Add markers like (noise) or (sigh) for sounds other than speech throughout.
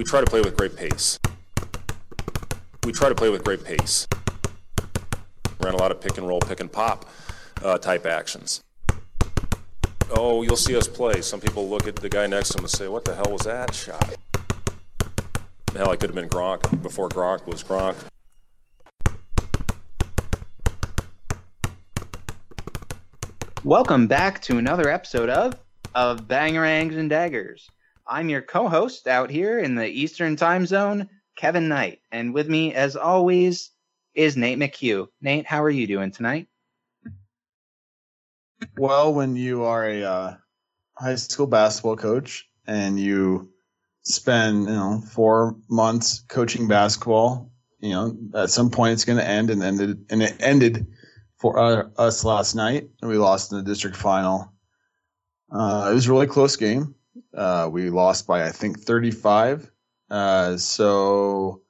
we try to play with great pace. We try to play with great pace. Ran a lot of pick and roll, pick and pop uh, type actions. Oh, you'll see us play. Some people look at the guy next to him and say, What the hell was that shot? Hell, I could have been Gronk before Gronk was Gronk. Welcome back to another episode of of Bangerangs and Daggers. I'm your co-host out here in the Eastern Time Zone, Kevin Knight, and with me, as always, is Nate McHugh. Nate, how are you doing tonight? Well, when you are a uh, high school basketball coach and you spend you know four months coaching basketball, you know at some point it's going to end, and ended and it ended for uh, us last night, and we lost in the district final. Uh, it was a really close game. Uh, we lost by I think 35. Uh, so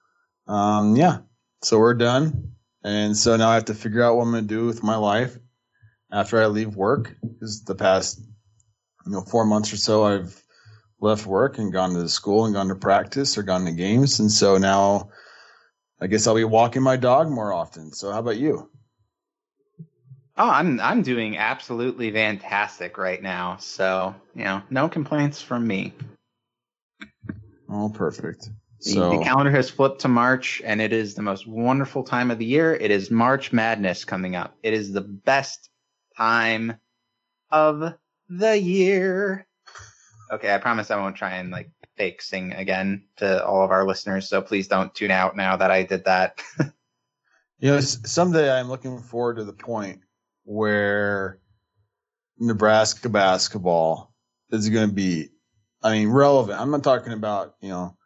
um, yeah, so we're done, and so now I have to figure out what I'm to do with my life after I leave work. Because the past you know four months or so, I've left work and gone to school and gone to practice or gone to games, and so now I guess I'll be walking my dog more often. So how about you? Oh, I'm I'm doing absolutely fantastic right now. So, you know, no complaints from me. Oh, perfect. The, So the calendar has flipped to March and it is the most wonderful time of the year. It is March Madness coming up. It is the best time of the year. Okay, I promise I won't try and like fake sing again to all of our listeners, so please don't tune out now that I did that. (laughs) you know, someday I'm looking forward to the point where Nebraska basketball is going to be, I mean, relevant. I'm not talking about, you know,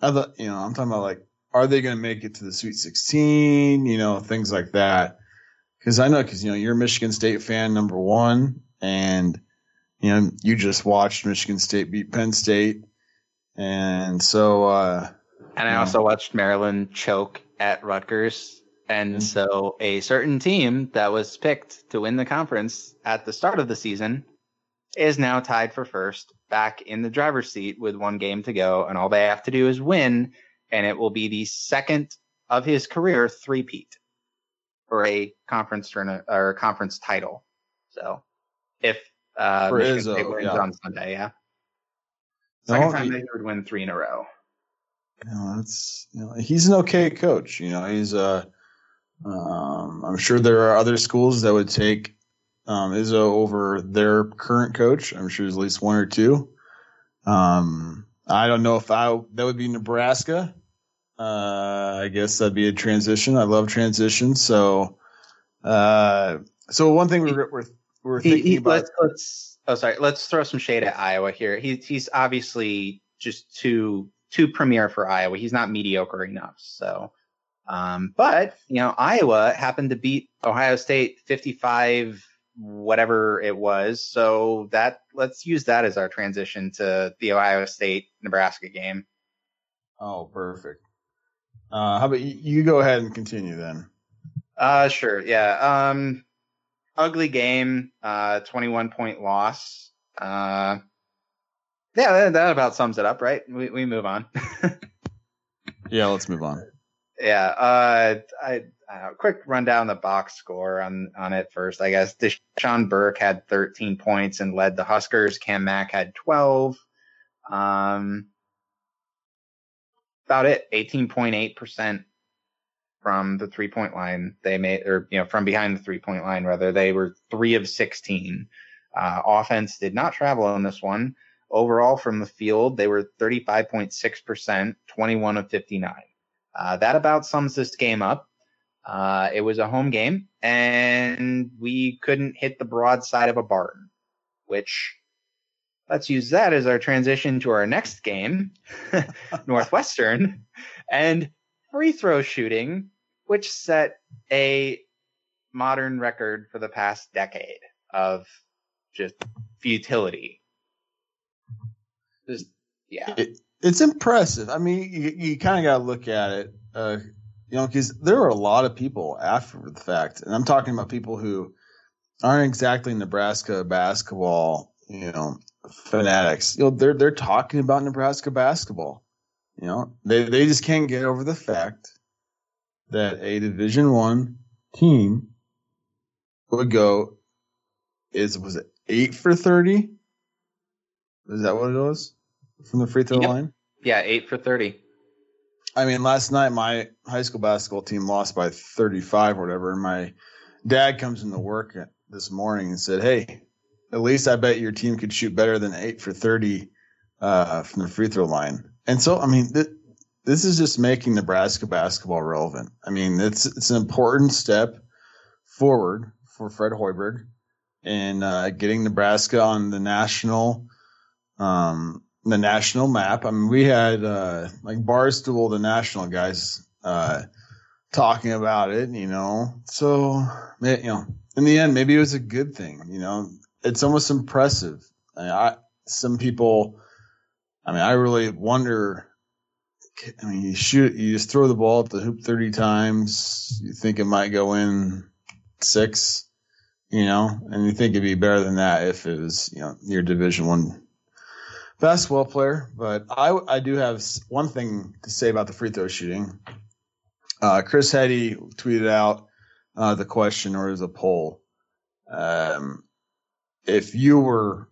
other, you know, I'm talking about like, are they going to make it to the Sweet 16? You know, things like that. Because I know, because you know, you're a Michigan State fan, number one, and you know, you just watched Michigan State beat Penn State, and so uh, And I also watched Maryland choke at Rutgers. And Mhm. so a certain team that was picked to win the conference at the start of the season is now tied for first, back in the driver's seat with one game to go. And all they have to do is win, and it will be the second of his career three-peat for a conference tourna- or conference title. So if uh, For Michigan Izzo, State wins yeah. on Sunday, yeah. No, Second time he- they would win three in a row. you know, it's you know, he's an okay coach. You know, he's uh, um, I'm sure there are other schools that would take um, Izzo over their current coach. I'm sure there's at least one or two. Um, I don't know if I that would be Nebraska. Uh, I guess that'd be a transition. I love transitions. So, uh, so one thing we're we're, we're He, thinking he, about. let's let's oh sorry let's throw some shade at Iowa here. He, he's obviously just too too premier for Iowa. He's not mediocre enough. So, um, but you know Iowa happened to beat Ohio State fifty five whatever it was. So that let's use that as our transition to the Ohio State Nebraska game. Oh, perfect. Uh, how about you, you go ahead and continue then? Uh, sure. Yeah. Um, ugly game. Uh, 21 point loss. Uh, yeah, that, that about sums it up, right? We, we move on. (laughs) Yeah, let's move on. Yeah. Uh, I, uh, quick rundown the box score on, on it first, I guess. Dachon Burke had 13 points and led the Huskers. Cam Mack had 12. Um, about it. 18.8% from the three point line. They made, or, you know, from behind the three point line, rather. They were three of 16. Uh, offense did not travel on this one. Overall, from the field, they were 35.6%, 21 of 59. Uh, that about sums this game up. Uh, it was a home game, and we couldn't hit the broadside of a barn, which let's use that as our transition to our next game, (laughs) Northwestern, and free throw shooting, which set a modern record for the past decade of just futility. Just, yeah. It, it's impressive. I mean, you, you kind of got to look at it, uh, you know, because there are a lot of people after the fact, and I'm talking about people who aren't exactly Nebraska basketball, you know, fanatics. You know, they're they're talking about Nebraska basketball, You know, they, they just can't get over the fact that a Division One team would go is was it eight for thirty? Is that what it was from the free throw Yep. line? Yeah, eight for thirty. I mean, last night my high school basketball team lost by 35 or whatever. And my dad comes into work this morning and said, Hey, at least I bet your team could shoot better than eight for 30 uh, from the free throw line. And so, I mean, th- this is just making Nebraska basketball relevant. I mean, it's, it's an important step forward for Fred Hoiberg in uh, getting Nebraska on the national um, the national map. I mean, we had uh, like Barstool, the national guys, uh, talking about it. You know, so you know, in the end, maybe it was a good thing. You know, it's almost impressive. I, mean, I some people, I mean, I really wonder. I mean, you shoot, you just throw the ball at the hoop thirty times. You think it might go in six, you know, and you think it'd be better than that if it was, you know, your Division One basketball player, but I, I do have one thing to say about the free throw shooting. Uh, Chris Heady tweeted out uh, the question, or a poll. Um, if you were,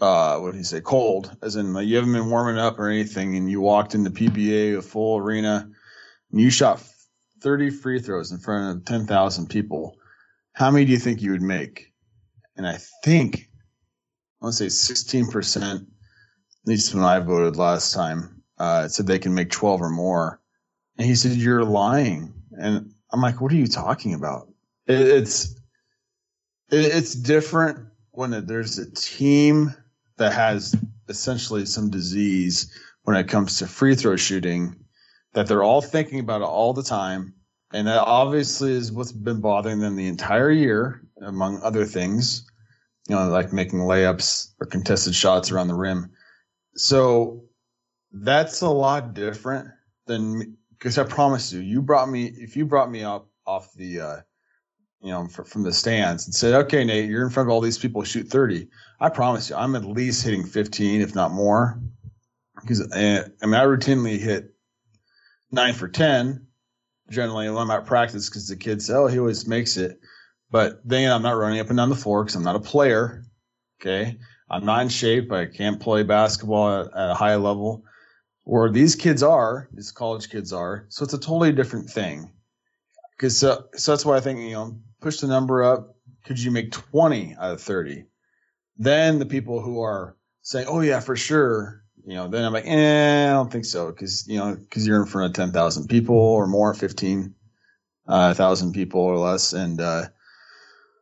uh, what did he say, cold, as in like, you haven't been warming up or anything, and you walked into PBA, a full arena, and you shot 30 free throws in front of 10,000 people, how many do you think you would make? And I think want to say 16%, at least when I voted last time, uh, said they can make 12 or more. And he said, You're lying. And I'm like, What are you talking about? It, it's it, it's different when there's a team that has essentially some disease when it comes to free throw shooting, that they're all thinking about it all the time. And that obviously is what's been bothering them the entire year, among other things you know, like making layups or contested shots around the rim. So that's a lot different than because I promise you, you brought me if you brought me up off the, uh, you know, fr- from the stands and said, okay, Nate, you're in front of all these people, shoot 30. I promise you, I'm at least hitting 15, if not more. Because uh, I mean, I routinely hit nine for 10 generally when I'm at practice because the kids say, oh, he always makes it. But then I'm not running up and down the floor because I'm not a player. Okay. I'm not in shape. I can't play basketball at, at a high level. Where these kids are, these college kids are. So it's a totally different thing. Because so, so that's why I think, you know, push the number up. Could you make 20 out of 30? Then the people who are saying, oh, yeah, for sure. You know, then I'm like, eh, I don't think so. Because, you know, because you're in front of 10,000 people or more, 15,000 uh, people or less. And, uh,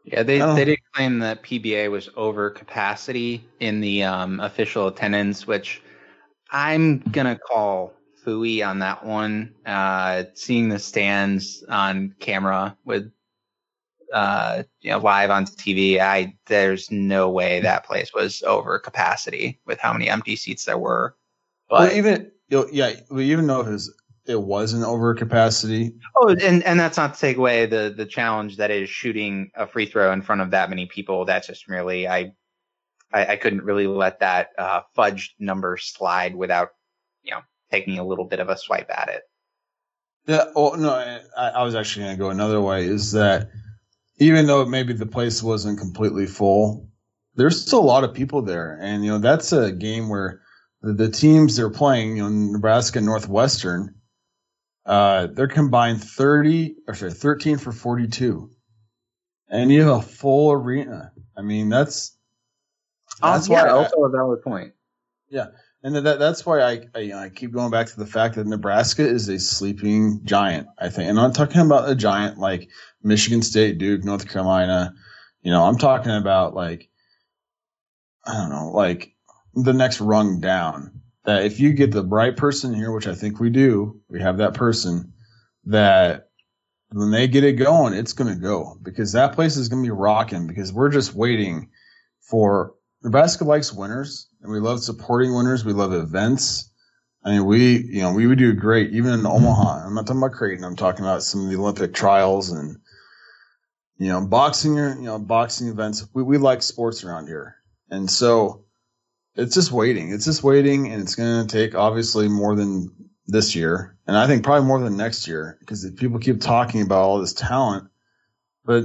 Yeah, they, I they did claim that PBA was over capacity in the um, official attendance, which I'm gonna call fooey on that one. Uh, seeing the stands on camera with uh, you know live on TV, I there's no way that place was over capacity with how many empty seats there were. But Well, even you know, yeah, well, even though it was an wasn't over capacity, Oh, and and that's not to take away the the challenge that is shooting a free throw in front of that many people. That's just merely I I, I couldn't really let that uh, fudged number slide without you know taking a little bit of a swipe at it. yeah. Well, no, I, I was actually going to go another way. Is that even though maybe the place wasn't completely full, there's still a lot of people there, and you know that's a game where the, the teams they're playing, you know, Nebraska and Northwestern, uh, they're combined thirty or sorry, thirteen for forty-two, and you have a full arena. I mean, that's that's why also I- a valid point. Yeah. And that, that's why I, I I keep going back to the fact that Nebraska is a sleeping giant. I think, and I'm talking about a giant like Michigan State, Duke, North Carolina. You know, I'm talking about like I don't know, like the next rung down. That if you get the right person here, which I think we do, we have that person that when they get it going, it's going to go because that place is going to be rocking because we're just waiting for Nebraska likes winners and we love supporting winners. We love events. I mean, we, you know, we would do great even in Omaha. I'm not talking about Creighton. I'm talking about some of the Olympic trials and, you know, boxing, you know, boxing events. We, we like sports around here. And so it's just waiting. It's just waiting, and it's going to take obviously more than this year, and I think probably more than next year because people keep talking about all this talent, but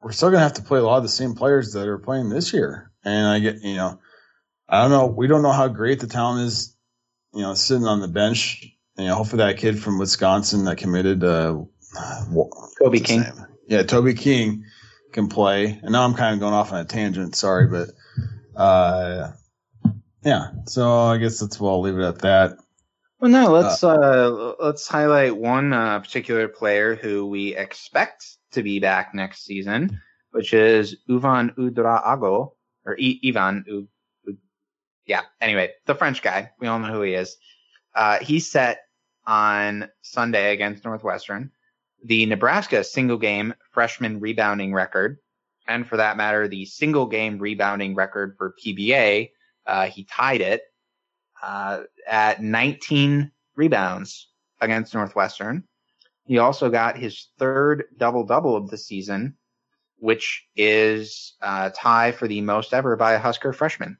we're still going to have to play a lot of the same players that are playing this year. And I get, you know, I don't know. We don't know how great the talent is, you know, sitting on the bench. You know, hopefully that kid from Wisconsin that committed, uh, Kobe King. Name? Yeah, Kobe King can play. And now I'm kind of going off on a tangent. Sorry, but uh, yeah. So I guess that's well. I'll leave it at that. Well, no. Let's uh, uh, let's highlight one uh, particular player who we expect to be back next season, which is Yvan Ouedraogo or I- Ivan. U- U- yeah. Anyway, the French guy. We all know who he is. Uh, he's set on Sunday against Northwestern the Nebraska single game freshman rebounding record, and for that matter, the single game rebounding record for PBA. Uh, he tied it uh, at 19 rebounds against Northwestern. He also got his third double double of the season, which is a uh, tie for the most ever by a Husker freshman.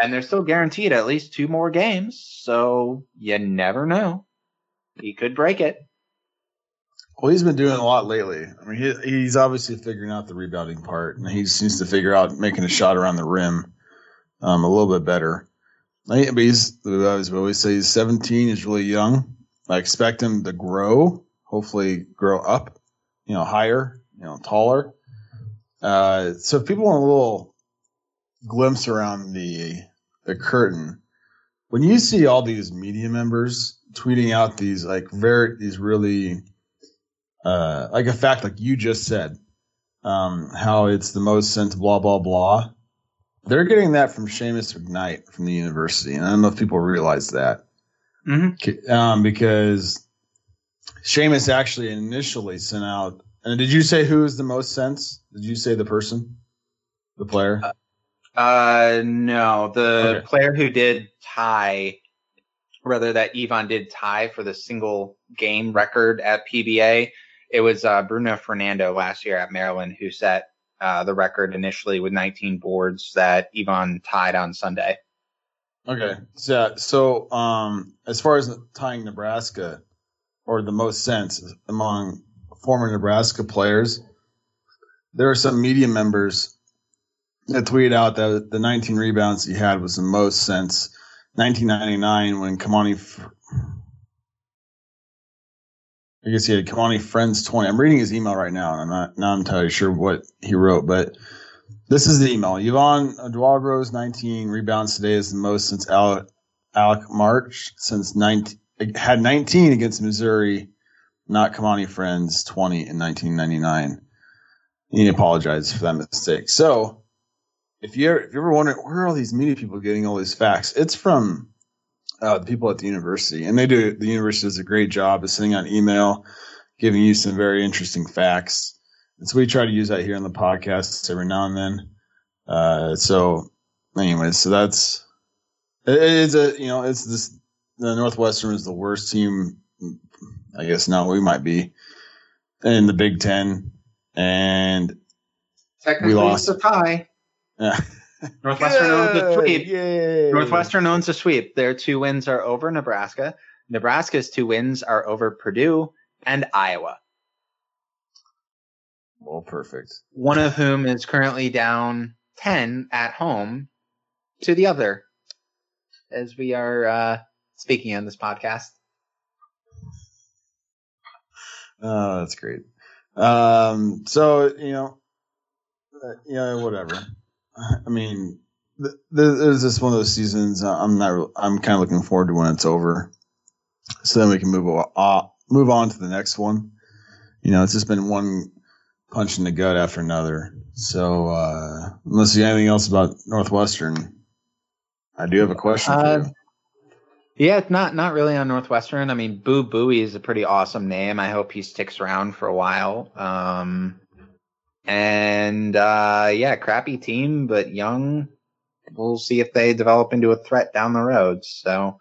And they're still guaranteed at least two more games, so you never know. He could break it. Well, he's been doing a lot lately. I mean, he, he's obviously figuring out the rebounding part, and he seems to figure out making a shot around the rim um, a little bit better. I, But he's, we always say, he's 17. He's really young. I expect him to grow, hopefully grow up, you know, higher, you know, taller. Uh, so if people want a little glimpse around the the curtain, when you see all these media members tweeting out these like very these really uh, like a fact like you just said, um, how it's the most sent blah blah blah. They're getting that from Seamus McKnight from the university, and I don't know if people realize that. Mm-hmm. Um, because Seamus actually initially sent out. And did you say who is the most sense? Did you say the person, the player? Uh, uh no, the okay. player who did tie, rather that Ivan did tie for the single game record at PBA it was uh, Bruno Fernando last year at Maryland who set uh, the record initially with 19 boards that Ivan tied on Sunday. Okay, so so um, as far as tying Nebraska or the most sense among former Nebraska players, there are some media members that tweeted out that the 19 rebounds he had was the most since 1999 when Kamani I guess he had Kamani Friends 20. I'm reading his email right now, and I'm not not entirely sure what he wrote, but this is the email. Yvan Ouedraogo's 19 rebounds today is the most since Aleks Maric, since 19, had 19 against Missouri, not Kamani Friends 20 in 1999. He apologized for that mistake. So, if you if you ever wonder where are all these media people getting all these facts, it's from uh, the people at the university, and they do. The university does a great job of sending out email, giving you some very interesting facts. And so we try to use that here on the podcast every now and then. Uh, so, anyways, so that's it is a you know it's this the Northwestern is the worst team. I guess now we might be in the Big Ten, and Technically, we lost a tie. Yeah. (laughs) Northwestern Good. owns a sweep. Yay. Northwestern owns a sweep. Their two wins are over Nebraska. Nebraska's two wins are over Purdue and Iowa. Well, perfect. One of whom is currently down 10 at home to the other as we are uh, speaking on this podcast. Oh, that's great. Um, so, you know, uh, yeah, whatever. I mean, th- there's just one of those seasons. Uh, I'm not. I'm kind of looking forward to when it's over, so then we can move on, uh, move on to the next one. You know, it's just been one punch in the gut after another. So uh, unless you have anything else about Northwestern, I do have a question uh, for you. Yeah, not not really on Northwestern. I mean, Boo Buie is a pretty awesome name. I hope he sticks around for a while. Um, and uh, yeah, crappy team, but young. We'll see if they develop into a threat down the road. So,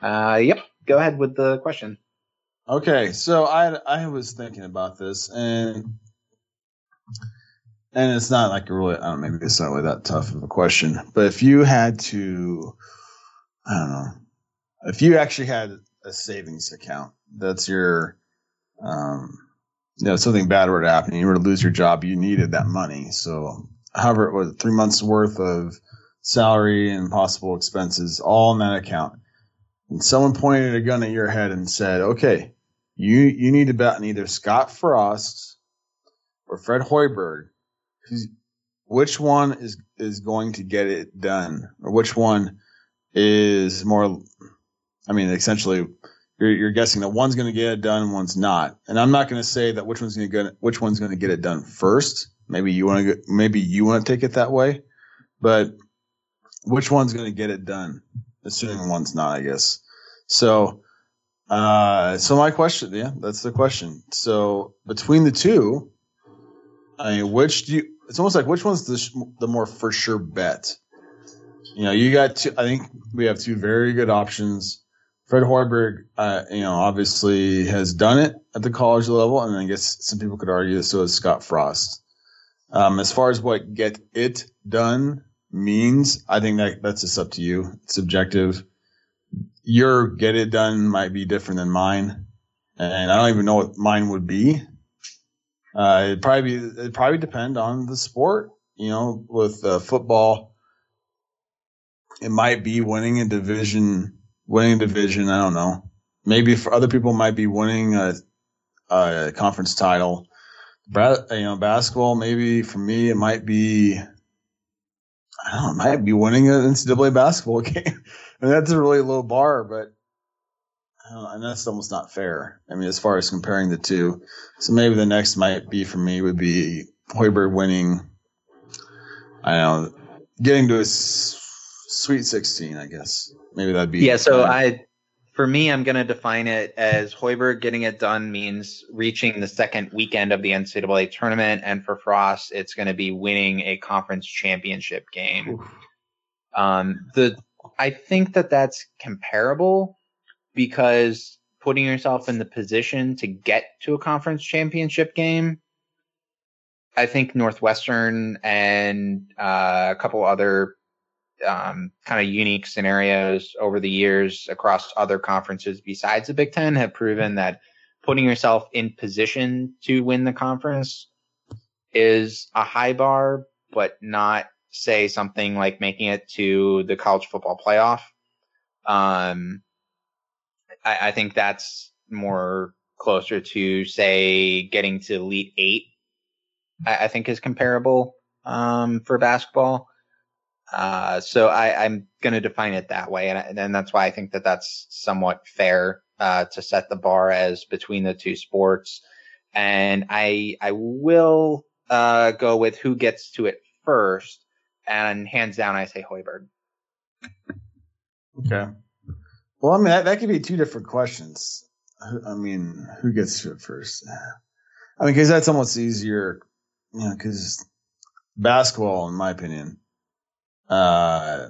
uh, yep, go ahead with the question. Okay, so I I was thinking about this, and and it's not like a really, I don't know, maybe it's not really that tough of a question, but if you had to, I don't know, if you actually had a savings account, that's your, um, you know, something bad were to happen, you were to lose your job, you needed that money. So, however, it was three months worth of salary and possible expenses all in that account. And someone pointed a gun at your head and said, okay, you, you need to bet on either Scott Frost or Fred Hoiberg. Which one is, is going to get it done or which one is more, I mean, essentially you're, you're guessing that one's going to get it done one's not. And I'm not going to say that which one's going to get, which one's going to get it done first. Maybe you want to, maybe you want to take it that way, but which one's going to get it done? Assuming one's not, I guess. So, uh, so my question, yeah, that's the question. So between the two, I mean, which do you, it's almost like which one's the, the more for sure bet? You know, you got two, I think we have two very good options. Fred Hoiberg, uh, you know, obviously has done it at the college level, and I guess some people could argue so has Scott Frost. Um, as far as what get it done means, I think that that's just up to you. It's subjective. Your get it done might be different than mine, and I don't even know what mine would be. Uh, it'd probably it'd probably depend on the sport. You know, with uh, football, it might be winning a division, winning division. I don't know. Maybe for other people, might be winning a, a conference title. You know, basketball. Maybe for me, it might be I don't know, It might be winning an NCAA basketball (laughs) game. and that's a really low bar, but and that's almost not fair. I mean, as far as comparing the two, so maybe the next might be for me would be Hoiberg winning. I don't know, getting to a Sweet 16, I guess. Maybe that'd be. Yeah. So I for me, I'm going to define it as Hoiberg getting it done means reaching the second weekend of the NCAA tournament. And for Frost, it's going to be winning a conference championship game. Um, the, I think that that's comparable because putting yourself in the position to get to a conference championship game, I think Northwestern and uh, a couple other um, kind of unique scenarios over the years across other conferences besides the Big Ten have proven that putting yourself in position to win the conference is a high bar, but not say something like making it to the college football playoff. Um, I, I think that's more closer to say getting to elite eight. I, I think is comparable um, for basketball. Uh, so I, am going to define it that way, and, and that's why I think that that's somewhat fair uh, to set the bar as between the two sports. And I I will uh, go with who gets to it first, and hands down, I say Hoiberg. Okay. Well, I mean that, that could be two different questions. I mean, who gets to it first? I mean, because that's almost easier, you know, because basketball, in my opinion, uh,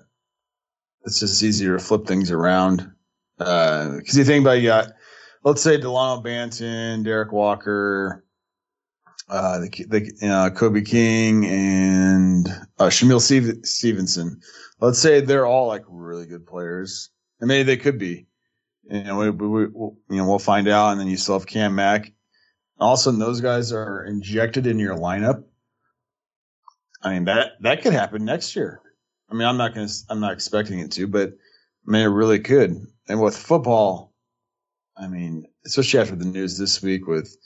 it's just easier to flip things around. Because uh, you think about you got, let's say Delano Banton, Derrick Walker, uh, the, the know, Kobe King and uh, Shamiel Stevenson. Let's say they're all like really good players, and maybe they could be. You know, we, we, we, you know, we'll find out. And then you still have Cam Mack. All of a sudden, those guys are injected in your lineup. I mean that that could happen next year. I mean, I'm not going to, I'm not expecting it to, but I mean, it really could. And with football, I mean, especially after the news this week with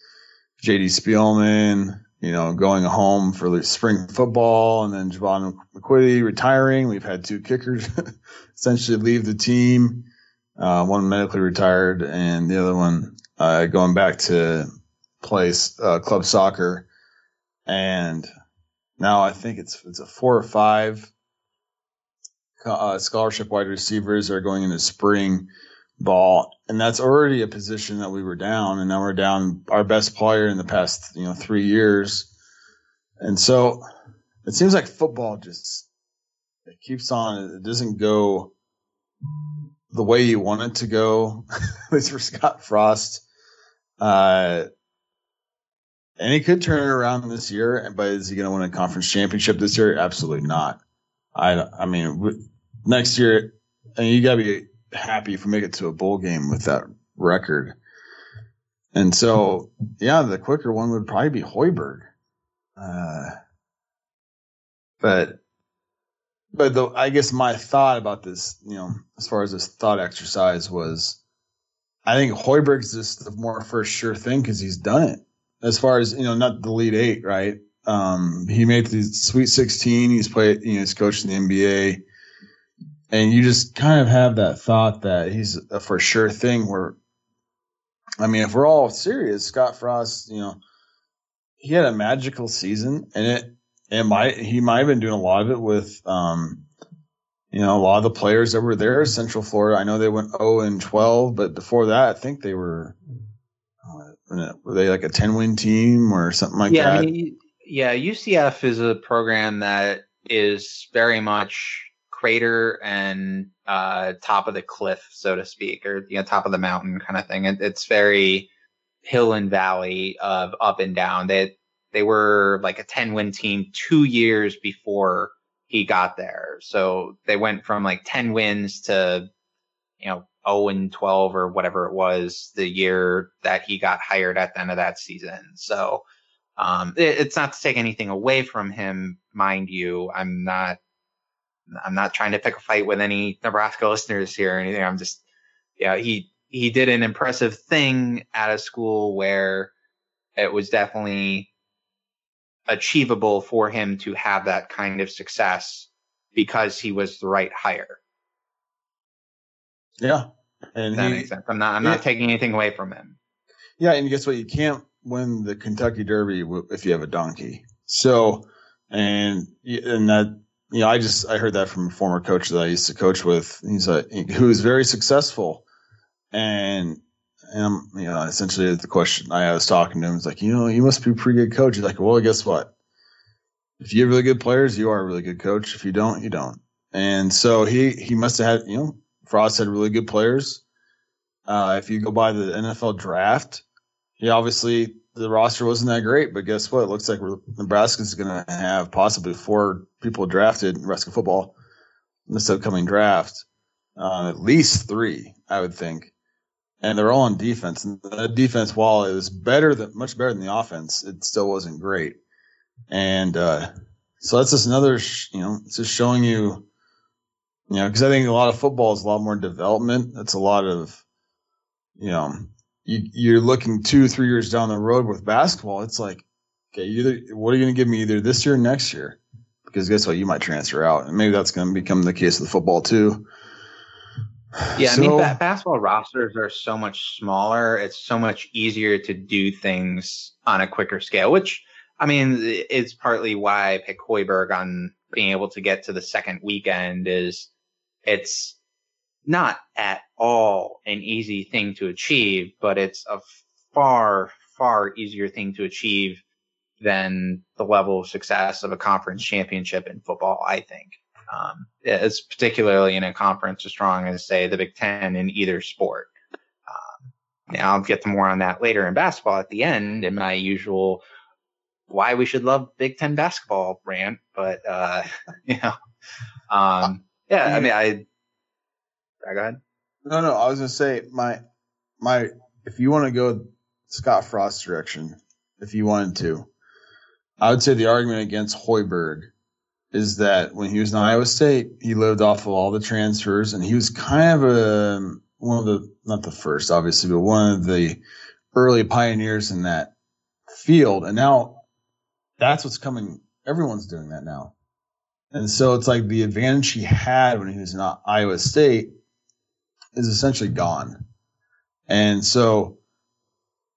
JD Spielman, you know, going home for the spring football and then Javon McQuitty retiring. We've had two kickers (laughs) essentially leave the team. Uh, one medically retired and the other one, uh, going back to play, uh, club soccer. And now I think it's, it's a four or five uh, scholarship wide receivers are going into spring ball, and that's already a position that we were down, and now we're down our best player in the past you know three years, and so it seems like football just it keeps on. It doesn't go the way you want it to go. at least for Scott Frost. Uh, and he could turn it around this year. But is he going to win a conference championship this year? Absolutely not. I, I mean, next year, and you got to be happy if we make it to a bowl game with that record. And so, yeah, the quicker one would probably be Hoiberg. Uh, but, but the, I guess my thought about this, you know, as far as this thought exercise was, I think Hoiberg's just the more first sure thing because he's done it. As far as you know, not the lead eight, right? Um, he made the Sweet 16. He's played, you know, he's coached in the NBA, and you just kind of have that thought that he's a for sure thing. Where, I mean, if we're all serious, Scott Frost, you know, he had a magical season, and it, it might he might have been doing a lot of it with, um, you know, a lot of the players that were there, Central Florida. I know they went 0 and 12, but before that, I think they were uh, were they like a 10 win team or something like yeah, that? I mean, yeah, UCF is a program that is very much crater and uh, top of the cliff, so to speak, or you know, top of the mountain kind of thing. It, it's very hill and valley of up and down. They they were like a 10 win team two years before he got there. So they went from like 10 wins to, you know, 0 and 12 or whatever it was the year that he got hired at the end of that season. So, um, it, it's not to take anything away from him, mind you. I'm not, I'm not trying to pick a fight with any Nebraska (laughs) listeners here or anything. I'm just, yeah, he, he did an impressive thing at a school where it was definitely achievable for him to have that kind of success because he was the right hire. Yeah, and that he, makes sense. I'm not. I'm not taking anything away from him. Yeah, and guess what? You can't win the Kentucky Derby if you have a donkey. So, and and that you know, I just I heard that from a former coach that I used to coach with. He's a who is very successful, and and you know, essentially the question I was talking to him was like, you know, you must be a pretty good coach. He's like, well, guess what? If you have really good players, you are a really good coach. If you don't, you don't. And so he he must have had you know Frost had really good players. Uh, if you go by the NFL draft, he obviously the roster wasn't that great, but guess what? It looks like Nebraska's going to have possibly four people drafted in Nebraska football in this upcoming draft. Uh, at least three, I would think. And they're all on defense. And the defense, while it was better than much better than the offense, it still wasn't great. And uh, so that's just another, sh- you know, it's just showing you, you know, because I think a lot of football is a lot more development. That's a lot of, you know, you, you're looking two, three years down the road with basketball. It's like, okay, either what are you going to give me either this year or next year? Because guess what? You might transfer out, and maybe that's going to become the case with football too. Yeah, so, I mean, ba- basketball rosters are so much smaller. It's so much easier to do things on a quicker scale, which I mean, it's partly why I pick Hoiberg on being able to get to the second weekend. Is it's not at all an easy thing to achieve, but it's a far, far easier thing to achieve than the level of success of a conference championship in football, I think. Um, it's particularly in a conference as strong as, say, the Big Ten in either sport. Um, now, I'll get to more on that later in basketball at the end in my usual why we should love Big Ten basketball rant, but, uh, (laughs) you know, um, yeah, I mean, I, go ahead. No, no, I was gonna say my my if you want to go Scott Frost direction, if you wanted to, I would say the argument against Hoiberg is that when he was in Iowa State, he lived off of all the transfers, and he was kind of a one of the not the first, obviously, but one of the early pioneers in that field. And now that's what's coming. Everyone's doing that now. And so it's like the advantage he had when he was in Iowa State is essentially gone. And so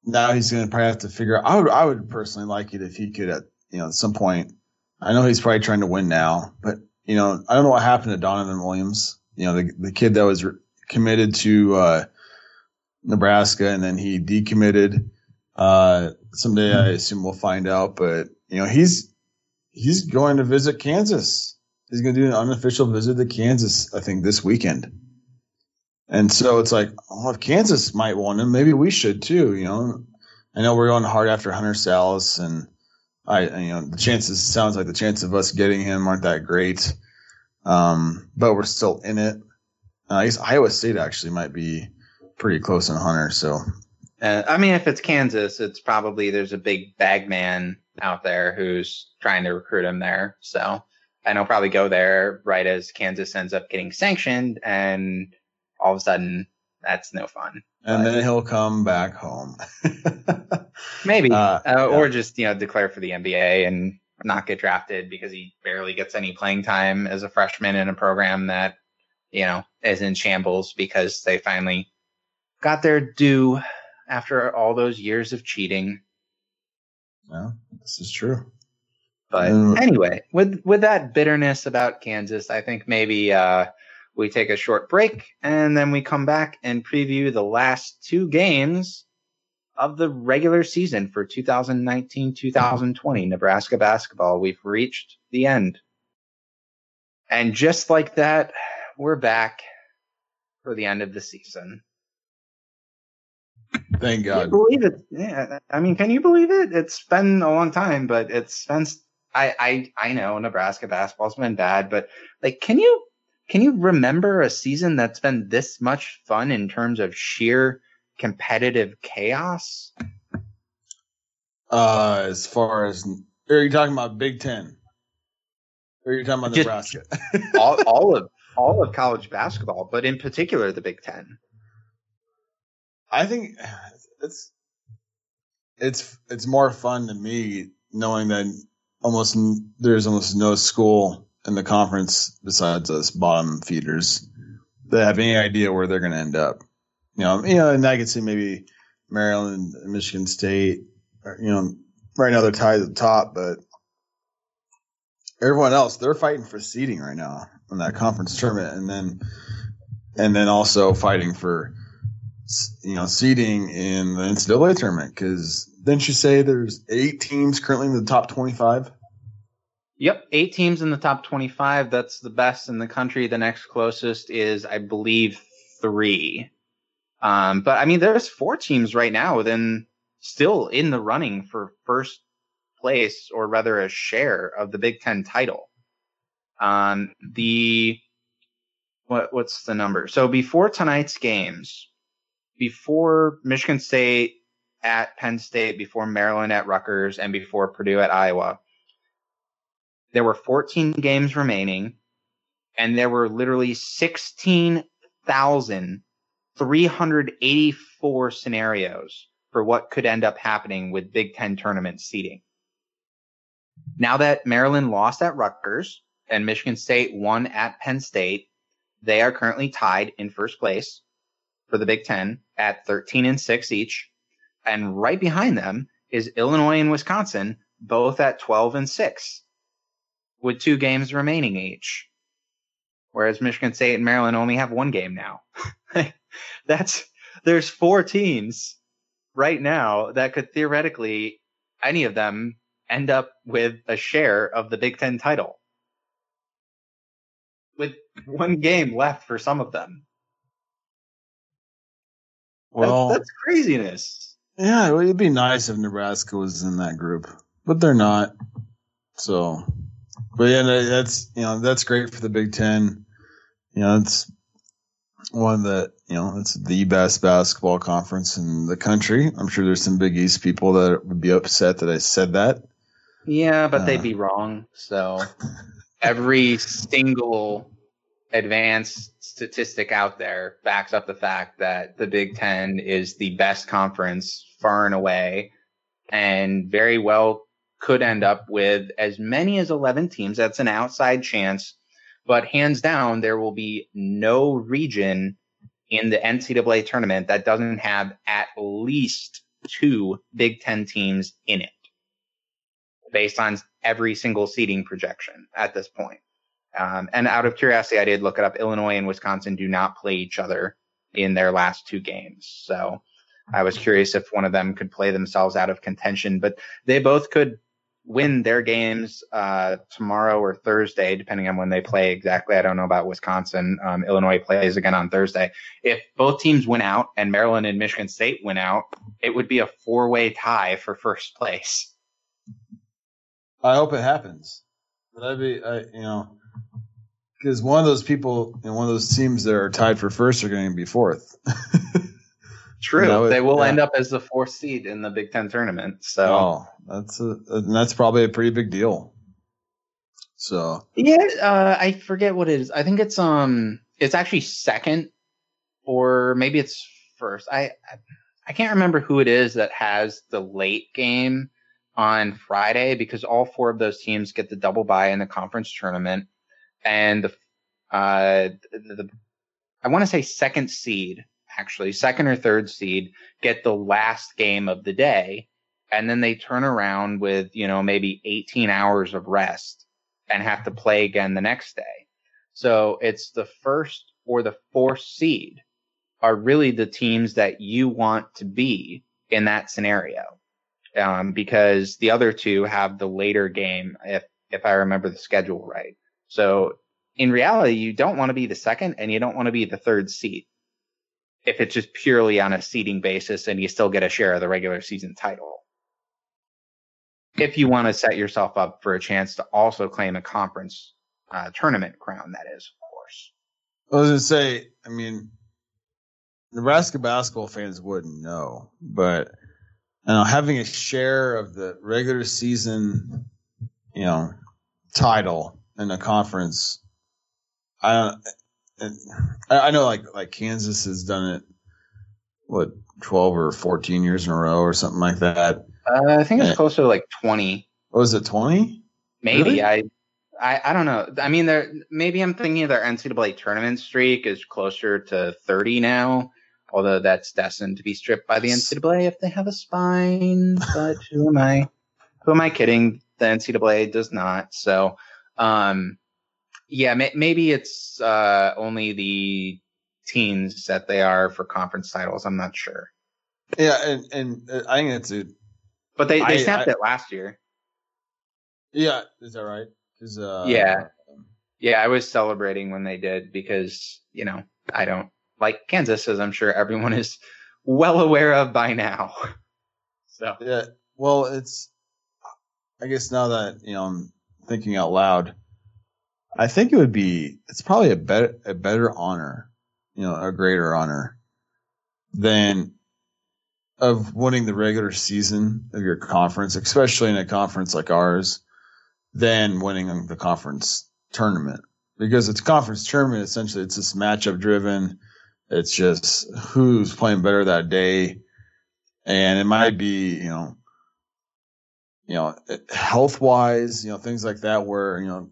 now he's going to probably have to figure out. I would, I would personally like it if he could at, you know, at some point. I know he's probably trying to win now, but you know, I don't know what happened to Donovan Williams. You know, the, the kid that was re- committed to, uh, Nebraska and then he decommitted. Uh, someday I assume we'll find out, but you know, he's, he's going to visit Kansas. He's going to do an unofficial visit to Kansas, I think this weekend. And so it's like, oh, if Kansas might want him, maybe we should too, you know. I know we're going hard after Hunter Sallis, and I, you know, the chances sounds like the chance of us getting him aren't that great. Um, but we're still in it. Uh, I guess Iowa State actually might be pretty close on Hunter. So, uh, I mean, if it's Kansas, it's probably there's a big bag man out there who's trying to recruit him there. So, and I'll probably go there right as Kansas ends up getting sanctioned, and all of a sudden, that's no fun. And but, then he'll come back home. (laughs) maybe, uh, uh, or just you know declare for the NBA and not get drafted because he barely gets any playing time as a freshman in a program that you know is in shambles because they finally got their due after all those years of cheating. Yeah, this is true. But um, anyway, with with that bitterness about Kansas, I think maybe uh, we take a short break and then we come back and preview the last two games of the regular season for 2019-2020 Nebraska basketball. We've reached the end. And just like that, we're back for the end of the season. Thank God. believe it? Yeah. I mean, can you believe it? It's been a long time, but it's been I, I I know Nebraska basketball's been bad, but like, can you can you remember a season that's been this much fun in terms of sheer competitive chaos? Uh, as far as are you talking about Big Ten? Or are you talking about Nebraska? (laughs) all, (laughs) all of all of college basketball, but in particular the Big Ten. I think it's it's it's more fun to me knowing that almost there's almost no school in the conference besides us bottom feeders that have any idea where they're going to end up. You know, you know, and I could see maybe Maryland, Michigan State, you know, right now they're tied at the top, but everyone else they're fighting for seeding right now in that conference tournament, and then and then also fighting for you know seeding in the NCAA tournament because didn't you say there's eight teams currently in the top 25? Yep, eight teams in the top 25. That's the best in the country. The next closest is, I believe, three. Um, but I mean, there's four teams right now within still in the running for first place, or rather, a share of the Big Ten title. Um, the what what's the number? So before tonight's games, before Michigan State at Penn State, before Maryland at Rutgers, and before Purdue at Iowa there were 14 games remaining, and there were literally 16,384 scenarios for what could end up happening with Big Ten tournament seeding. Now that Maryland lost at Rutgers and Michigan State won at Penn State, they are currently tied in first place for the Big Ten at 13 and 6 each. And right behind them is Illinois and Wisconsin, both at 12 and 6 with two games remaining each. Whereas Michigan State and Maryland only have one game now. (laughs) That's there's four teams right now that could theoretically any of them end up with a share of the Big Ten title. With one game left for some of them. Well, that's, that's craziness. Yeah, it'd be nice if Nebraska was in that group, but they're not. So but yeah, that's you know that's great for the Big Ten. You know, it's one that you know it's the best basketball conference in the country. I'm sure there's some Big East people that would be upset that I said that. Yeah, but uh, they'd be wrong. So (laughs) every single advanced statistic out there backs up the fact that the Big Ten is the best conference far and away, and very well could end up with as many as 11 teams. That's an outside chance, but hands down, there will be no region in the NCAA tournament that doesn't have at least two Big Ten teams in it based on every single seeding projection at this point. Um, and out of curiosity, I did look it up. Illinois and Wisconsin do not play each other in their last two games. So I was curious if one of them could play themselves out of contention, but they both could win their games uh, tomorrow or Thursday, depending on when they play exactly. I don't know about Wisconsin. Um, Illinois plays again on Thursday. If both teams win out and Maryland and Michigan State win out, it would be a four way tie for first place. I hope it happens. That'd be, I, you know, because one of those people and one of those teams that are tied for first are going to be fourth. (laughs) True, you know, they will yeah. end up as the fourth seed in the Big Ten tournament. So oh, that's a, that's probably a pretty big deal. So yeah, uh, I forget what it is. I think it's um, it's actually second, or maybe it's first. I I can't remember who it is that has the late game on Friday because all four of those teams get the double bye in the conference tournament, and the uh the, the I want to say second seed actually, second or third seed, get the last game of the day. And then they turn around with, you know, maybe 18 hours of rest and have to play again the next day. So it's the first or the fourth seed are really the teams that you want to be in that scenario. Um, because the other two have the later game, if, if I remember the schedule right. So in reality, you don't want to be the second and you don't want to be the third seed if it's just purely on a seeding basis and you still get a share of the regular season title. If you want to set yourself up for a chance to also claim a conference uh, tournament crown, that is, of course. I was going to say, I mean, Nebraska basketball fans wouldn't know, but you know, having a share of the regular season, you know, title in a conference, I don't I know like like Kansas has done it what 12 or 14 years in a row or something like that. Uh, I think it's closer to like 20. Was it 20? Maybe really? I, I I don't know. I mean, there maybe I'm thinking their NCAA tournament streak is closer to 30 now. Although that's destined to be stripped by the NCAA if they have a spine. But who am I? Who am I kidding? The NCAA does not. So, um, yeah, may- maybe it's uh, only the teens that they are for conference titles. I'm not sure. Yeah, and and uh, I think it's a. But they they I, snapped I, it last year. Yeah, is that right? Uh, yeah, yeah. I was celebrating when they did because you know I don't like Kansas, as I'm sure everyone is well aware of by now. (laughs) So yeah, well, it's. I guess now that you know I'm thinking out loud, I think it would be it's probably a better a better honor, you know, a greater honor than of winning the regular season of your conference, especially in a conference like ours, than winning the conference tournament. Because it's conference tournament, essentially it's just matchup driven. It's just who's playing better that day. And it might be, you know, you know, health wise, you know, things like that where, you know,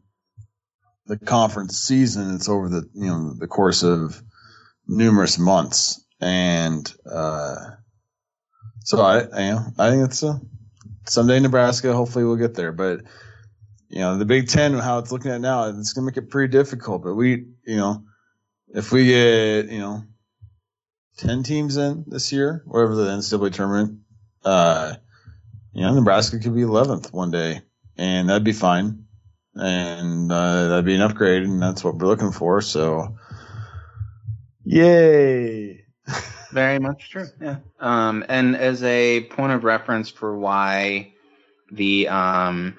the conference season. It's over the you know the course of numerous months, and uh, so I you know I think it's a someday Nebraska. Hopefully we'll get there, but you know the Big Ten how it's looking at now, it's gonna make it pretty difficult. But we you know if we get you know ten teams in this year, whatever the NCAA tournament, uh, you know Nebraska could be eleventh one day, and that'd be fine and uh, that'd be an upgrade, and that's what we're looking for. So, yay! (laughs) Very much true. Yeah. Um, and as a point of reference for why the um,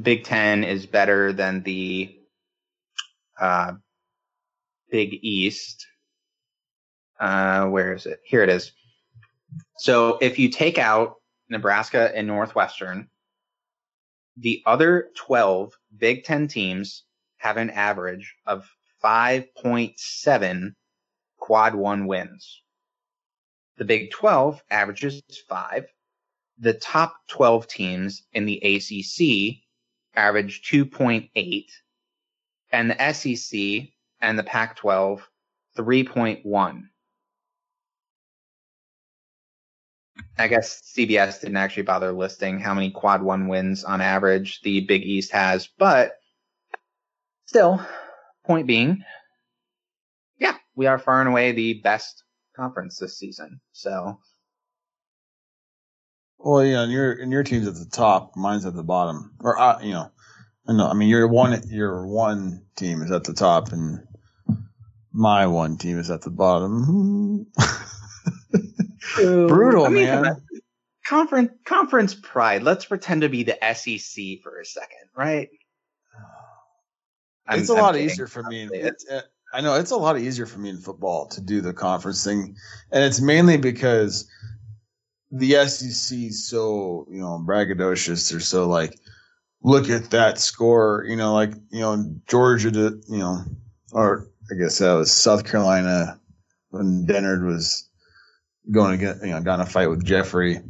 Big Ten is better than the uh, Big East, uh, where is it? Here it is. So if you take out Nebraska and Northwestern, the other 12 Big Ten teams have an average of 5.7 quad one wins. The Big 12 averages five. The top 12 teams in the ACC average 2.8 and the SEC and the Pac 12 3.1. I guess CBS didn't actually bother listing how many quad one wins on average the Big East has, but still, point being, yeah, we are far and away the best conference this season. So Well, yeah, and your and your team's at the top, mine's at the bottom, or uh, you know, no, I mean your one your one team is at the top, and my one team is at the bottom. (laughs) Brutal, I mean, man. Conference conference pride. Let's pretend to be the SEC for a second, right? I'm- it's a I'm lot kidding. easier for me. In, it. it's, uh, I know it's a lot easier for me in football to do the conference thing, and it's mainly because the SEC is so you know braggadocious. They're so like, look at that score. You know, like you know Georgia did. You know, or I guess that was South Carolina when Dennard was going to get you know got in a fight with Jeffrey.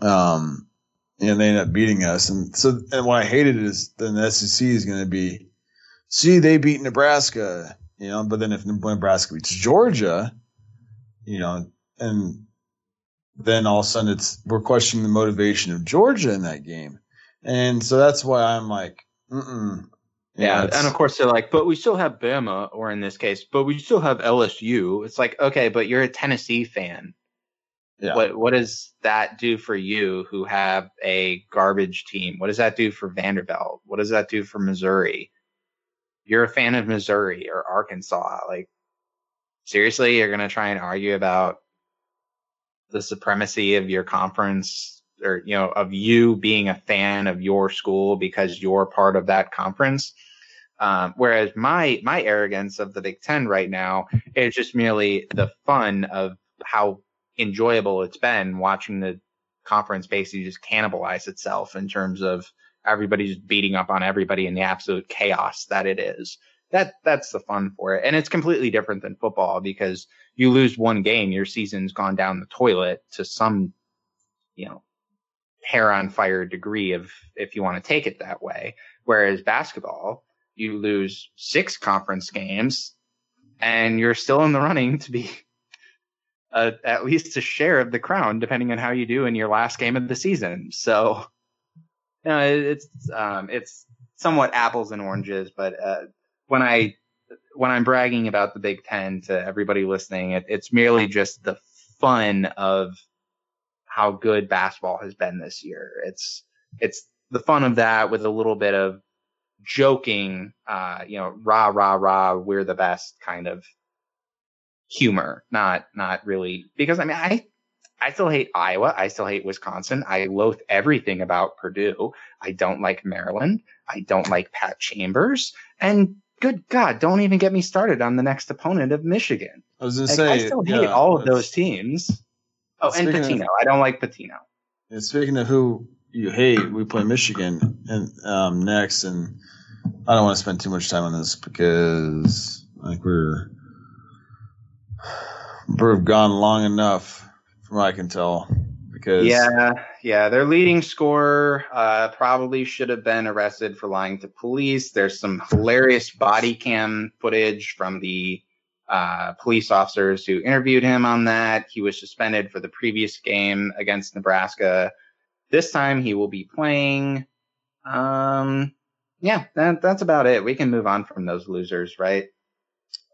Um, and they ended up beating us. And so, and what I hated is then the SEC is going to be, see, they beat Nebraska, you know, but then if Nebraska beats Georgia, you know, and then all of a sudden it's, we're questioning the motivation of Georgia in that game. And so that's why I'm like, mm-mm. Know, Yeah, and of course they're like, but we still have Bama, or in this case, but we still have LSU. It's like, okay, but you're a Tennessee fan. Yeah. What what does that do for you who have a garbage team? What does that do for Vanderbilt? What does that do for Missouri? You're a fan of Missouri or Arkansas. Like seriously, you're gonna try and argue about the supremacy of your conference or you know of you being a fan of your school because you're part of that conference. Um, whereas my my arrogance of the Big Ten right now is just merely the fun of how enjoyable it's been watching the conference basically just cannibalize itself in terms of everybody just beating up on everybody in the absolute chaos that it is. That that's the fun for it, and it's completely different than football because you lose one game, your season's gone down the toilet to some, you know, hair on fire degree of if you want to take it that way. Whereas basketball, you lose six conference games and you're still in the running to be (laughs) a, at least a share of the crown, depending on how you do in your last game of the season. So, you know, it- it's um, it's somewhat apples and oranges. But uh, when I when I'm bragging about the Big Ten to everybody listening, it, it's merely just the fun of how good basketball has been this year. It's it's the fun of that with a little bit of joking, uh, you know, rah rah rah, we're the best kind of humor, not not really because I mean I I still hate Iowa, I still hate Wisconsin, I loathe everything about Purdue. I don't like Maryland, I don't like Pat Chambers, and good God, don't even get me started on the next opponent of Michigan. I was to Like, say, I still hate yeah, all of those teams. Oh, and Speaking of- Pitino. I don't like Pitino. And speaking of who you hate, we play Michigan and um, next, and I don't want to spend too much time on this because like we're we've gone long enough, from what I can tell. Because Yeah, yeah. Their leading scorer uh, probably should have been arrested for lying to police. There's some hilarious body cam footage from the uh, police officers who interviewed him on that. He was suspended for the previous game against Nebraska. This time he will be playing. Um, yeah, that, that's about it. We can move on from those losers, right?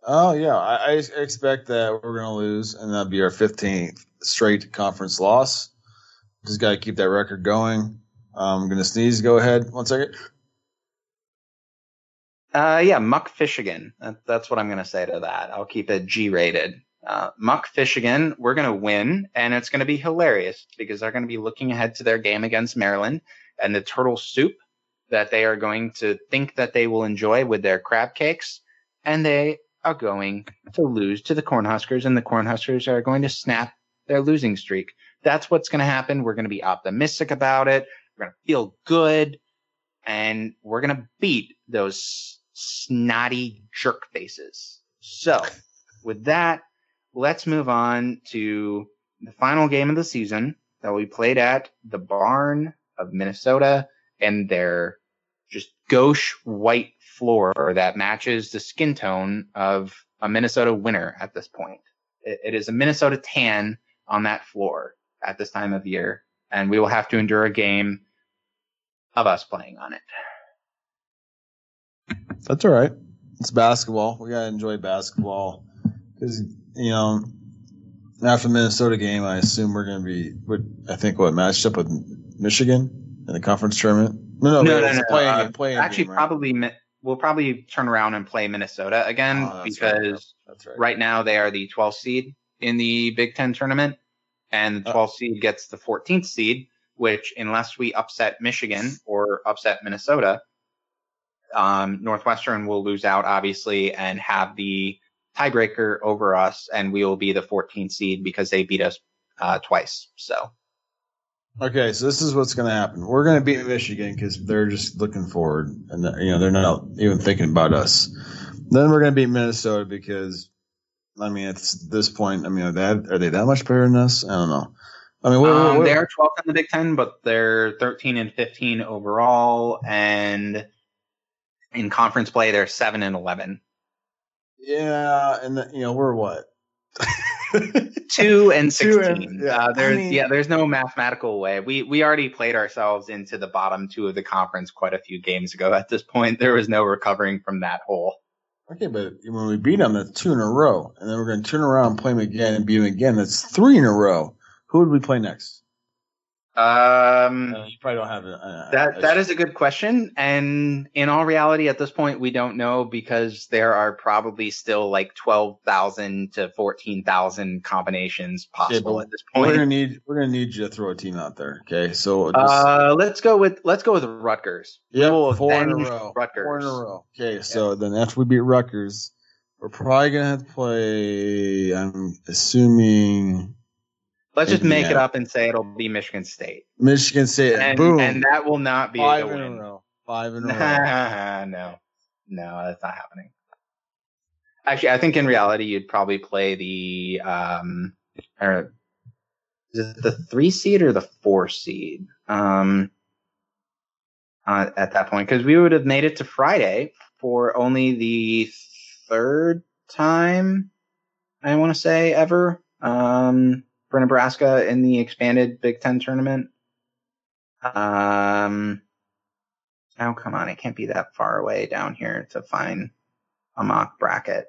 oh yeah, I, I expect that we're gonna lose, and that'll be our fifteenth straight conference loss. Just got to keep that record going. I'm gonna sneeze. Go ahead. One second. Uh, yeah, Muck Fishigan. That, that's what I'm going to say to that. I'll keep it G rated. Uh, Muck Fishigan, we're going to win, and it's going to be hilarious because they're going to be looking ahead to their game against Maryland and the turtle soup that they are going to think that they will enjoy with their crab cakes, and they are going to lose to the Cornhuskers, and the Cornhuskers are going to snap their losing streak. That's what's going to happen. We're going to be optimistic about it. We're going to feel good and we're gonna beat those snotty jerk faces. So, with that, let's move on to the final game of the season that we played at the barn of Minnesota and their just gauche white floor that matches the skin tone of a Minnesota winner at this point. It, it is a Minnesota tan on that floor at this time of year, and we will have to endure a game of us playing on it. That's all right. It's basketball. We gotta enjoy basketball because you know after the Minnesota game, I assume we're going to be. What I think what matched up with Michigan in the conference tournament. No, no, No, no, no, Playing, uh, playing Actually, game, right? probably we'll probably turn around and play Minnesota again Oh, right. because That's right. right now they are the 12th seed in the Big Ten tournament, and the Uh. 12th seed gets the 14th seed. Which, unless we upset Michigan or upset Minnesota, um, Northwestern will lose out obviously and have the tiebreaker over us, and we will be the 14th seed because they beat us uh, twice. So Okay, so this is what's going to happen. We're going to beat Michigan because they're just looking forward, and you know they're not even thinking about us. Then we're going to beat Minnesota because, I mean, at this point, I mean, are they, are they that much better than us? I don't know. I mean, Um, what- they are 12th in the Big Ten, but they're 13 and 15 overall, and in conference play they're 7 and 11. yeah, and the, you know we're what? (laughs) (laughs) Two and Two 16. and- yeah, uh, I there's mean- yeah, there's no mathematical way. We we already played ourselves into the bottom two of the conference quite a few games ago. At this point, there was no recovering from that hole. Okay, but when we beat them, that's two in a row, and then we're going to turn around and play them again and beat them again. That's three in a row. Who would we play next? Um, Uh, you probably don't have it. Uh, That that is a good question, and in all reality, at this point, we don't know because there are probably still like twelve thousand to fourteen thousand combinations possible but at this point. We're gonna need we're gonna need you to throw a team out there. Okay, so just, Uh, let's go with let's go with Rutgers. yeah, we'll four in a row. Rutgers. Four in a row. Okay, so then after we beat Rutgers, we're probably gonna have to play. I'm assuming Let's just make it up and say it'll be Michigan State, Michigan State. and, boom, and that will not be five in a row. Five in a (laughs) row. no, no, that's not happening. Actually, I think in reality you'd probably play the um, or is it the three seed or the four seed? Um, uh, at that point, because we would have made it to Friday for only the third time, I want to say ever, um, for Nebraska in the expanded Big Ten tournament. Um, Oh, come on. It can't be that far away down here to find a mock bracket.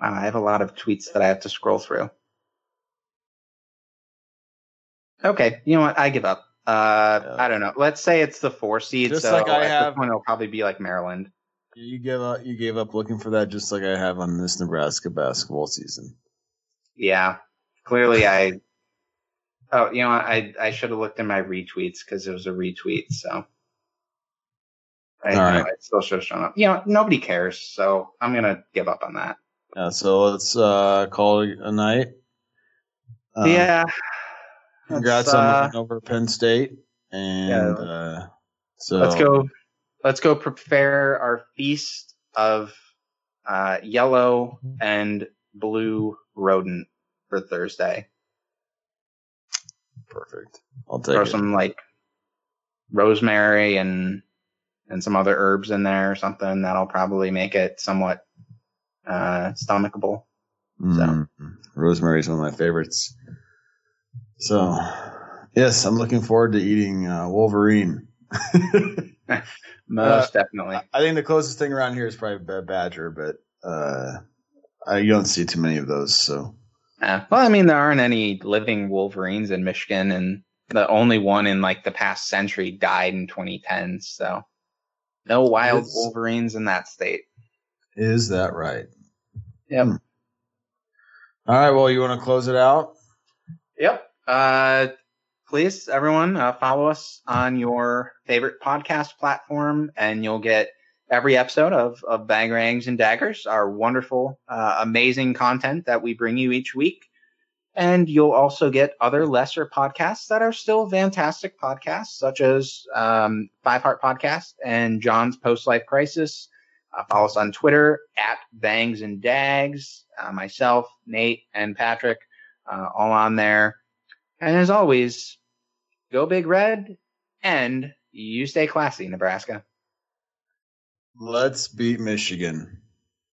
Wow, I have a lot of tweets that I have to scroll through. Okay, you know what? I give up. Uh, Yeah. I don't know. Let's say it's the four seed. Just so like I at have- point, it'll probably be like Maryland. You gave up. You gave up looking for that, just like I have on this Nebraska basketball season. Yeah, clearly (laughs) I. Oh, you know. I I should have looked in my retweets because it was a retweet. So. I, All right. It still should have shown up. You know, nobody cares, so I'm gonna give up on that. Yeah, so let's uh, call it a night. Uh, yeah. Congrats Let's, on uh, over Penn State, and Yeah. uh, so let's go. Let's go prepare our feast of uh, yellow and blue rodent for Thursday. Perfect. I'll take Throw it. some like rosemary and and some other herbs in there or something. That'll probably make it somewhat uh, stomachable. Mm, Rosemary is one of my favorites. So, yes, I'm looking forward to eating uh, Wolverine. (laughs) Most definitely. I think the closest thing around here is probably Ba- Badger, but uh, I, you don't see too many of those. So, Yeah. Well, I mean, there aren't any living Wolverines in Michigan, and the only one in like the past century died in 2010. So, no wild It's- Wolverines in that state. is that right? Yep. Hmm. All right. Well, you want to close it out? Yep. Uh, please, everyone, uh, follow us on your favorite podcast platform, and you'll get every episode of of Bangerangs and Daggers, our wonderful, uh, amazing content that we bring you each week. And you'll also get other lesser podcasts that are still fantastic podcasts, such as um, Five Heart Podcast and John's Post Life Crisis. Uh, follow us on Twitter at Bangs and Dags. Uh, myself, Nate, and Patrick, uh, all on there. And as always, go Big Red, and you stay classy, Nebraska. Let's beat Michigan.